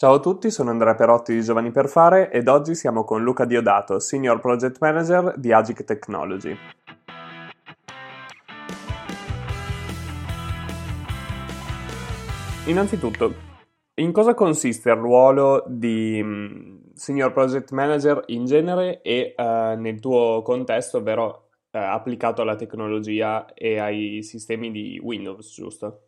Ciao a tutti, sono Andrea Perotti di Giovani per Fare ed oggi siamo con Luca Diodato, Senior Project Manager di Agic Technology. Innanzitutto, in cosa consiste il ruolo di mm, Senior Project Manager in genere e uh, nel tuo contesto, ovvero uh, applicato alla tecnologia e ai sistemi di Windows, giusto?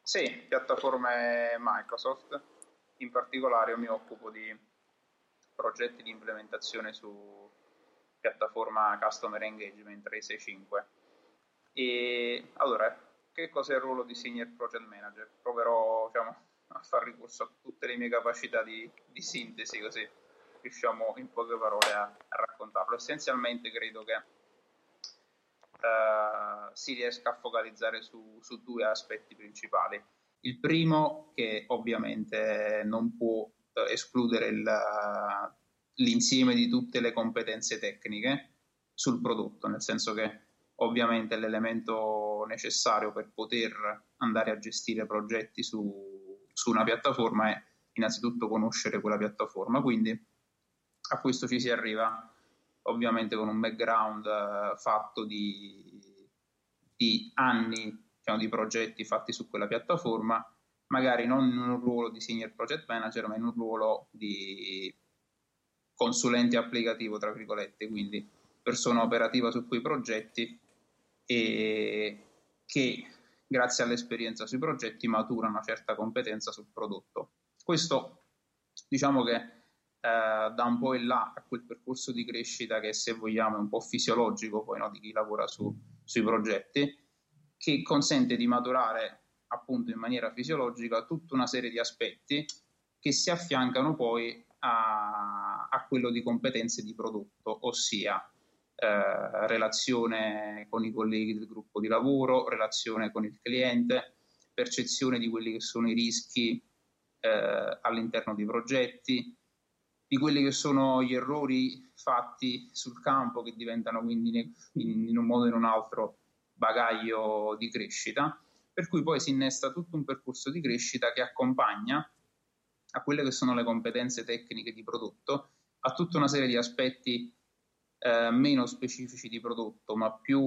Sì, piattaforme Microsoft in particolare io mi occupo di progetti di implementazione su piattaforma Customer Engagement 365. E allora, che cos'è il ruolo di Senior Project Manager? Proverò diciamo, a fare ricorso a tutte le mie capacità di, di sintesi, così riusciamo in poche parole a, a raccontarlo. Essenzialmente credo che uh, si riesca a focalizzare su, su due aspetti principali il primo che ovviamente non può eh, escludere il, l'insieme di tutte le competenze tecniche sul prodotto, nel senso che ovviamente l'elemento necessario per poter andare a gestire progetti su, su una piattaforma è innanzitutto conoscere quella piattaforma, quindi a questo ci si arriva ovviamente con un background uh, fatto di, di anni diciamo, di progetti fatti su quella piattaforma, magari non in un ruolo di senior project manager, ma in un ruolo di consulente applicativo, tra virgolette, quindi persona operativa su quei progetti e che grazie all'esperienza sui progetti matura una certa competenza sul prodotto. Questo diciamo che eh, dà un po' in là a quel percorso di crescita che se vogliamo è un po' fisiologico poi no, di chi lavora su, sui progetti che consente di maturare appunto in maniera fisiologica tutta una serie di aspetti che si affiancano poi a, a quello di competenze di prodotto, ossia eh, relazione con i colleghi del gruppo di lavoro, relazione con il cliente, percezione di quelli che sono i rischi eh, all'interno dei progetti, di quelli che sono gli errori fatti sul campo che diventano quindi in, in un modo o in un altro bagaglio di crescita, per cui poi si innesta tutto un percorso di crescita che accompagna a quelle che sono le competenze tecniche di prodotto, a tutta una serie di aspetti eh, meno specifici di prodotto, ma più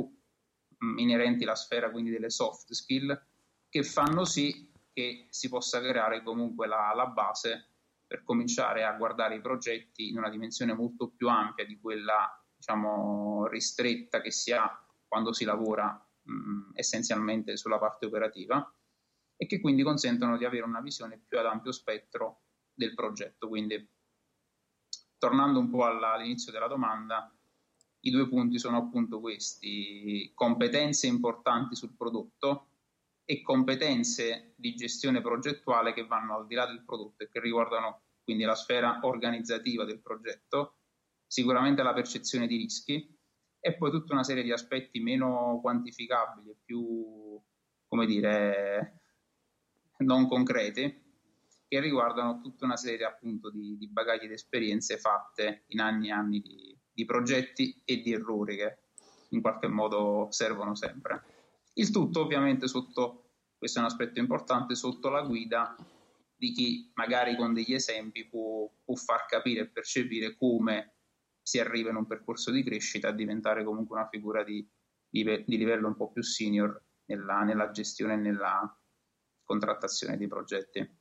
mm, inerenti alla sfera quindi delle soft skill, che fanno sì che si possa creare comunque la, la base per cominciare a guardare i progetti in una dimensione molto più ampia di quella diciamo ristretta che si ha quando si lavora mh, essenzialmente sulla parte operativa e che quindi consentono di avere una visione più ad ampio spettro del progetto. Quindi, tornando un po' alla, all'inizio della domanda, i due punti sono appunto questi, competenze importanti sul prodotto e competenze di gestione progettuale che vanno al di là del prodotto e che riguardano quindi la sfera organizzativa del progetto, sicuramente la percezione di rischi, e poi tutta una serie di aspetti meno quantificabili, più, come dire, non concreti, che riguardano tutta una serie appunto di, di bagagli di esperienze fatte in anni e anni di, di progetti e di errori che in qualche modo servono sempre. Il tutto ovviamente sotto, questo è un aspetto importante, sotto la guida di chi magari con degli esempi può, può far capire e percepire come si arriva in un percorso di crescita a diventare comunque una figura di, di, di livello un po' più senior nella, nella gestione e nella contrattazione dei progetti.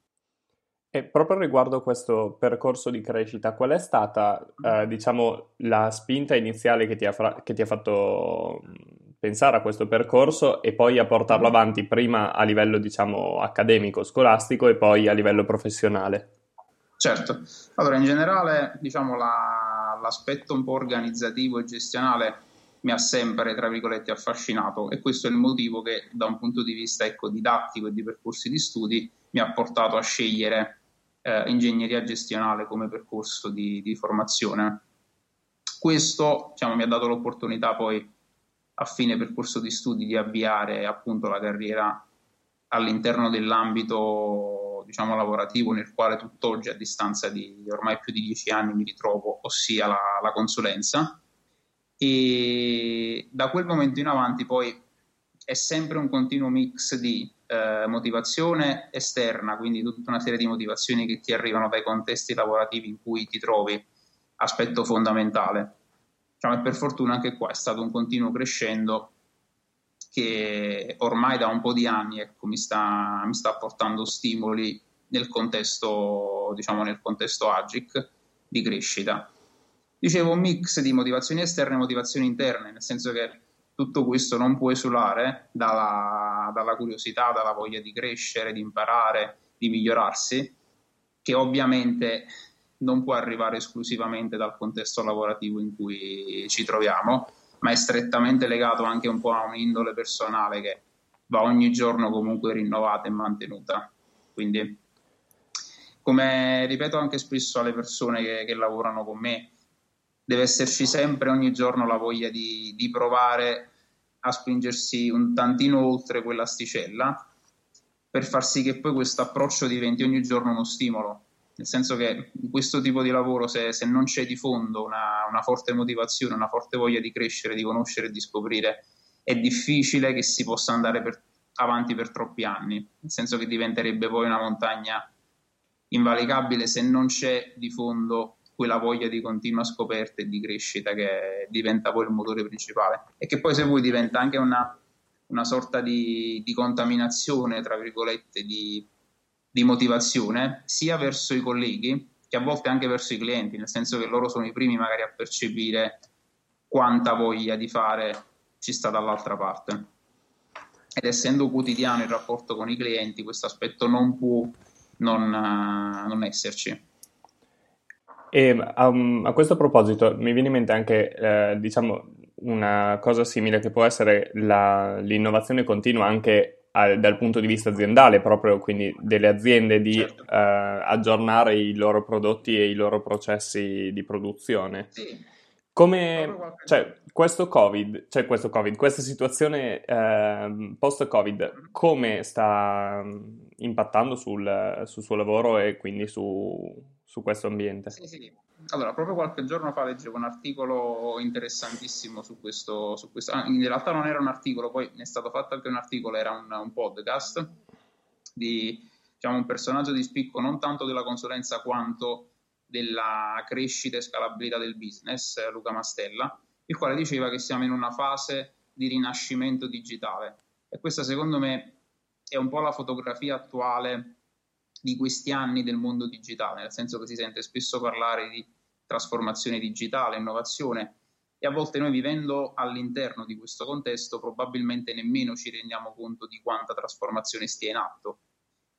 E proprio riguardo questo percorso di crescita, qual è stata, eh, diciamo, la spinta iniziale che ti, ha fra- che ti ha fatto pensare a questo percorso e poi a portarlo avanti prima a livello, diciamo, accademico, scolastico e poi a livello professionale? Certo, allora in generale, diciamo, la, l'aspetto un po' organizzativo e gestionale mi ha sempre, tra virgolette, affascinato e questo è il motivo che da un punto di vista ecco, didattico e di percorsi di studi mi ha portato a scegliere eh, ingegneria gestionale come percorso di, di formazione. Questo diciamo, mi ha dato l'opportunità poi a fine percorso di studi di avviare appunto la carriera all'interno dell'ambito diciamo, lavorativo nel quale tutt'oggi a distanza di ormai più di dieci anni mi ritrovo, ossia la, la consulenza e da quel momento in avanti poi è sempre un continuo mix di eh, motivazione esterna, quindi tutta una serie di motivazioni che ti arrivano dai contesti lavorativi in cui ti trovi, aspetto fondamentale. Diciamo, e per fortuna anche qua è stato un continuo crescendo che ormai da un po' di anni ecco, mi, sta, mi sta portando stimoli nel contesto, diciamo, nel contesto AGIC di crescita. Dicevo un mix di motivazioni esterne e motivazioni interne, nel senso che tutto questo non può esulare dalla, dalla curiosità, dalla voglia di crescere, di imparare, di migliorarsi, che ovviamente non può arrivare esclusivamente dal contesto lavorativo in cui ci troviamo, ma è strettamente legato anche un po' a un'indole personale che va ogni giorno comunque rinnovata e mantenuta. Quindi, come ripeto anche spesso alle persone che, che lavorano con me, deve esserci sempre ogni giorno la voglia di, di provare a spingersi un tantino oltre quell'asticella per far sì che poi questo approccio diventi ogni giorno uno stimolo. Nel senso che in questo tipo di lavoro, se, se non c'è di fondo una, una, forte motivazione, una forte voglia di crescere, di conoscere e di scoprire, è difficile che si possa andare per, avanti per troppi anni. Nel senso che diventerebbe poi una montagna invalicabile se non c'è di fondo quella voglia di continua scoperta e di crescita che diventa poi il motore principale e che poi se vuoi diventa anche una, una sorta di, di, contaminazione, tra virgolette, di, di motivazione sia verso i colleghi che a volte anche verso i clienti, nel senso che loro sono i primi magari a percepire quanta voglia di fare ci sta dall'altra parte. Ed essendo quotidiano il rapporto con i clienti, questo aspetto non può non, non esserci. E um, a questo proposito mi viene in mente anche, eh, diciamo, una cosa simile che può essere la, l'innovazione continua anche al, dal punto di vista aziendale, proprio quindi delle aziende di certo. eh, aggiornare i loro prodotti e i loro processi di produzione. Sì. Come, cioè, questo COVID, cioè questo COVID, questa situazione eh, post-Covid, come sta impattando sul, sul suo lavoro e quindi su, su questo ambiente. Sì, sì. Allora, proprio qualche giorno fa leggevo un articolo interessantissimo su questo, su questo. Ah, in realtà non era un articolo, poi ne è stato fatto anche un articolo, era un, un podcast di diciamo, un personaggio di spicco non tanto della consulenza quanto della crescita e scalabilità del business, Luca Mastella, il quale diceva che siamo in una fase di rinascimento digitale e questa secondo me è un po' la fotografia attuale di questi anni del mondo digitale, nel senso che si sente spesso parlare di trasformazione digitale, innovazione e a volte noi vivendo all'interno di questo contesto probabilmente nemmeno ci rendiamo conto di quanta trasformazione stia in atto.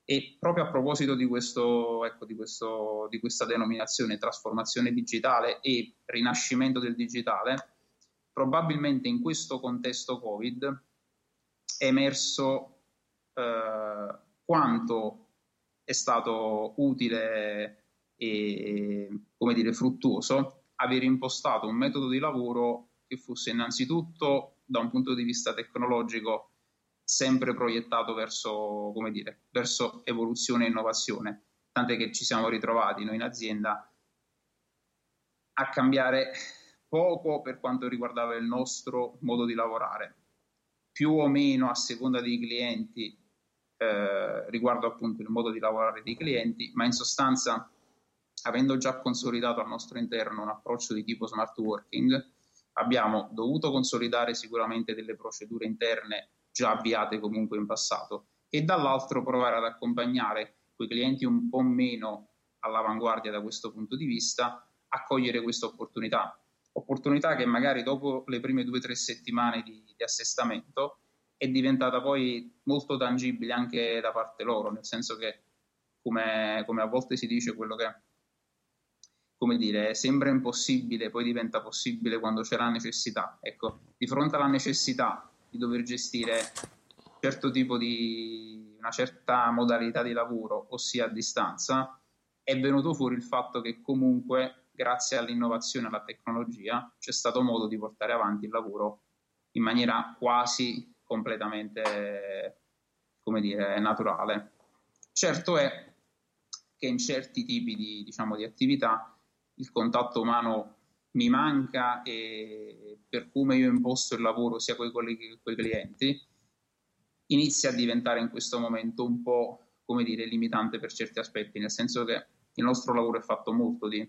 E proprio a proposito di, questo, ecco, di, questo, di questa denominazione trasformazione digitale e rinascimento del digitale, probabilmente in questo contesto Covid è emerso eh, quanto è stato utile e come dire, fruttuoso aver impostato un metodo di lavoro che fosse innanzitutto da un punto di vista tecnologico sempre proiettato verso, come dire, verso evoluzione e innovazione. tant'è che ci siamo ritrovati noi in azienda a cambiare poco per quanto riguardava il nostro modo di lavorare, più o meno a seconda dei clienti eh, riguardo appunto il modo di lavorare dei clienti, ma in sostanza avendo già consolidato al nostro interno un approccio di tipo smart working, abbiamo dovuto consolidare sicuramente delle procedure interne già avviate comunque in passato e dall'altro provare ad accompagnare quei clienti un po' meno all'avanguardia da questo punto di vista a cogliere questa opportunità. Opportunità che magari dopo le prime due o tre settimane di, di assestamento è diventata poi molto tangibile anche da parte loro, nel senso che come, come a volte si dice quello che come dire, sembra impossibile, poi diventa possibile quando c'è la necessità. Ecco, di fronte alla necessità di dover gestire un certo tipo di una certa modalità di lavoro, ossia a distanza, è venuto fuori il fatto che comunque, grazie all'innovazione e alla tecnologia, c'è stato modo di portare avanti il lavoro in maniera quasi completamente, come dire, naturale. Certo è che in certi tipi di, diciamo, di attività il contatto umano mi manca e per come io imposto il lavoro sia con i colleghi che con i clienti, inizia a diventare in questo momento un po' come dire limitante per certi aspetti, nel senso che il nostro lavoro è fatto molto di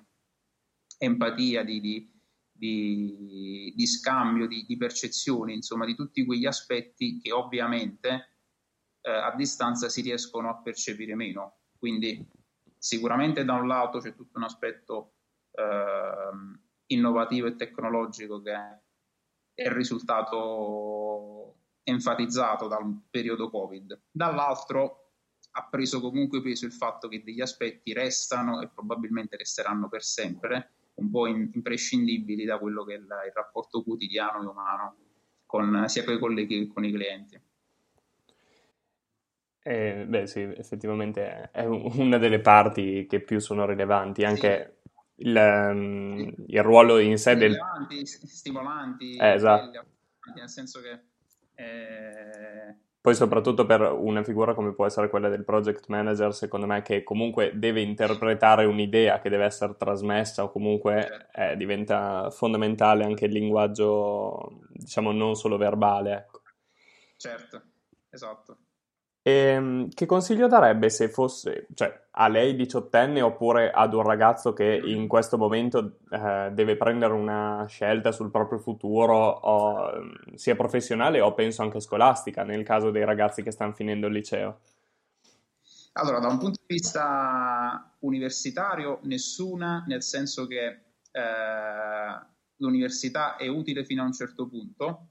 empatia, di, di, di, di scambio, di, percezioni, insomma di tutti quegli aspetti che ovviamente eh, a distanza si riescono a percepire meno. Quindi sicuramente da un lato c'è tutto un aspetto innovativo e tecnologico che è il risultato enfatizzato dal periodo Covid. Dall'altro ha preso comunque peso il fatto che degli aspetti restano e probabilmente resteranno per sempre un po' imprescindibili da quello che è il, il rapporto quotidiano e umano con, sia con i colleghi che con i clienti. Eh, beh sì, effettivamente è una delle parti che più sono rilevanti, anche il, um, il ruolo in sé del... Stimolanti, eh, esatto. nel senso che... Eh... Poi soprattutto per una figura come può essere quella del project manager, secondo me che comunque deve interpretare un'idea che deve essere trasmessa o comunque certo. eh, diventa fondamentale anche il linguaggio, diciamo, non solo verbale. Ecco. Certo, esatto. E, ehm, che consiglio darebbe se fosse, cioè, a lei diciottenne oppure ad un ragazzo che in questo momento eh, deve prendere una scelta sul proprio futuro, o, sia professionale o penso anche scolastica, nel caso dei ragazzi che stanno finendo il liceo? Allora, da un punto di vista universitario, nessuna, nel senso che eh, l'università è utile fino a un certo punto,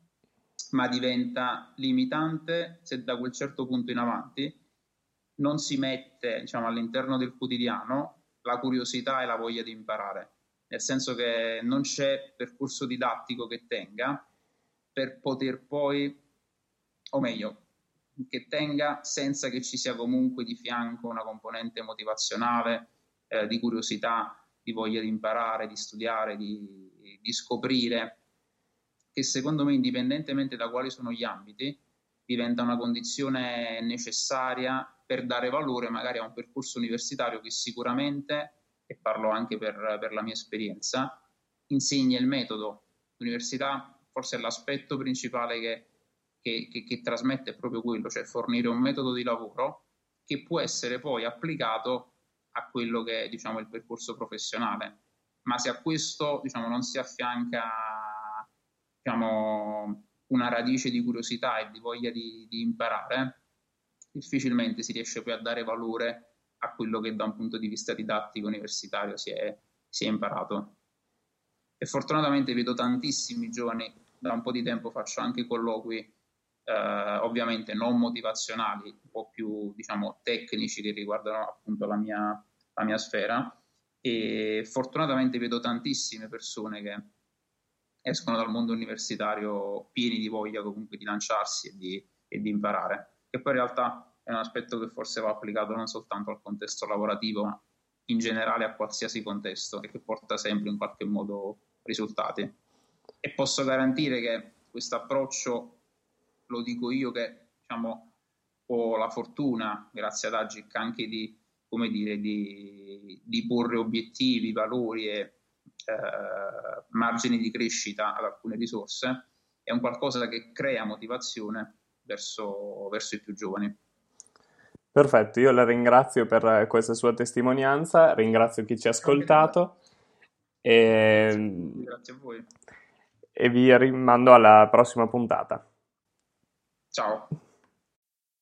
ma diventa limitante se da quel certo punto in avanti non si mette diciamo, all'interno del quotidiano la curiosità e la voglia di imparare, nel senso che non c'è percorso didattico che tenga per poter poi, o meglio, che tenga senza che ci sia comunque di fianco una componente motivazionale, eh, di curiosità, di voglia di imparare, di studiare, di, di scoprire che secondo me, indipendentemente da quali sono gli ambiti, diventa una condizione necessaria per dare valore magari a un percorso universitario che sicuramente, e parlo anche per, per la mia esperienza, insegna il metodo. L'università forse è l'aspetto principale che, che, che, che trasmette proprio quello, cioè fornire un metodo di lavoro che può essere poi applicato a quello che è diciamo, il percorso professionale. Ma se a questo diciamo, non si affianca diciamo, una radice di curiosità e di voglia di, di imparare, difficilmente si riesce poi a dare valore a quello che da un punto di vista didattico universitario si è, si è imparato. E fortunatamente vedo tantissimi giovani, da un po' di tempo faccio anche colloqui, eh, ovviamente non motivazionali, un po' più diciamo, tecnici che riguardano appunto la mia, la mia sfera, e fortunatamente vedo tantissime persone che escono dal mondo universitario pieni di voglia comunque di lanciarsi e di, e di imparare, che poi in realtà è un aspetto che forse va applicato non soltanto al contesto lavorativo, ma in generale a qualsiasi contesto e che porta sempre in qualche modo risultati. E posso garantire che questo approccio, lo dico io che diciamo, ho la fortuna, grazie ad Agic, anche di, dire, di, di porre obiettivi, valori e eh, margini di crescita ad alcune risorse, è un qualcosa che crea motivazione verso, verso i più giovani. Perfetto, io la ringrazio per questa sua testimonianza, ringrazio chi ci ha ascoltato e, Grazie a voi. e vi rimando alla prossima puntata. Ciao.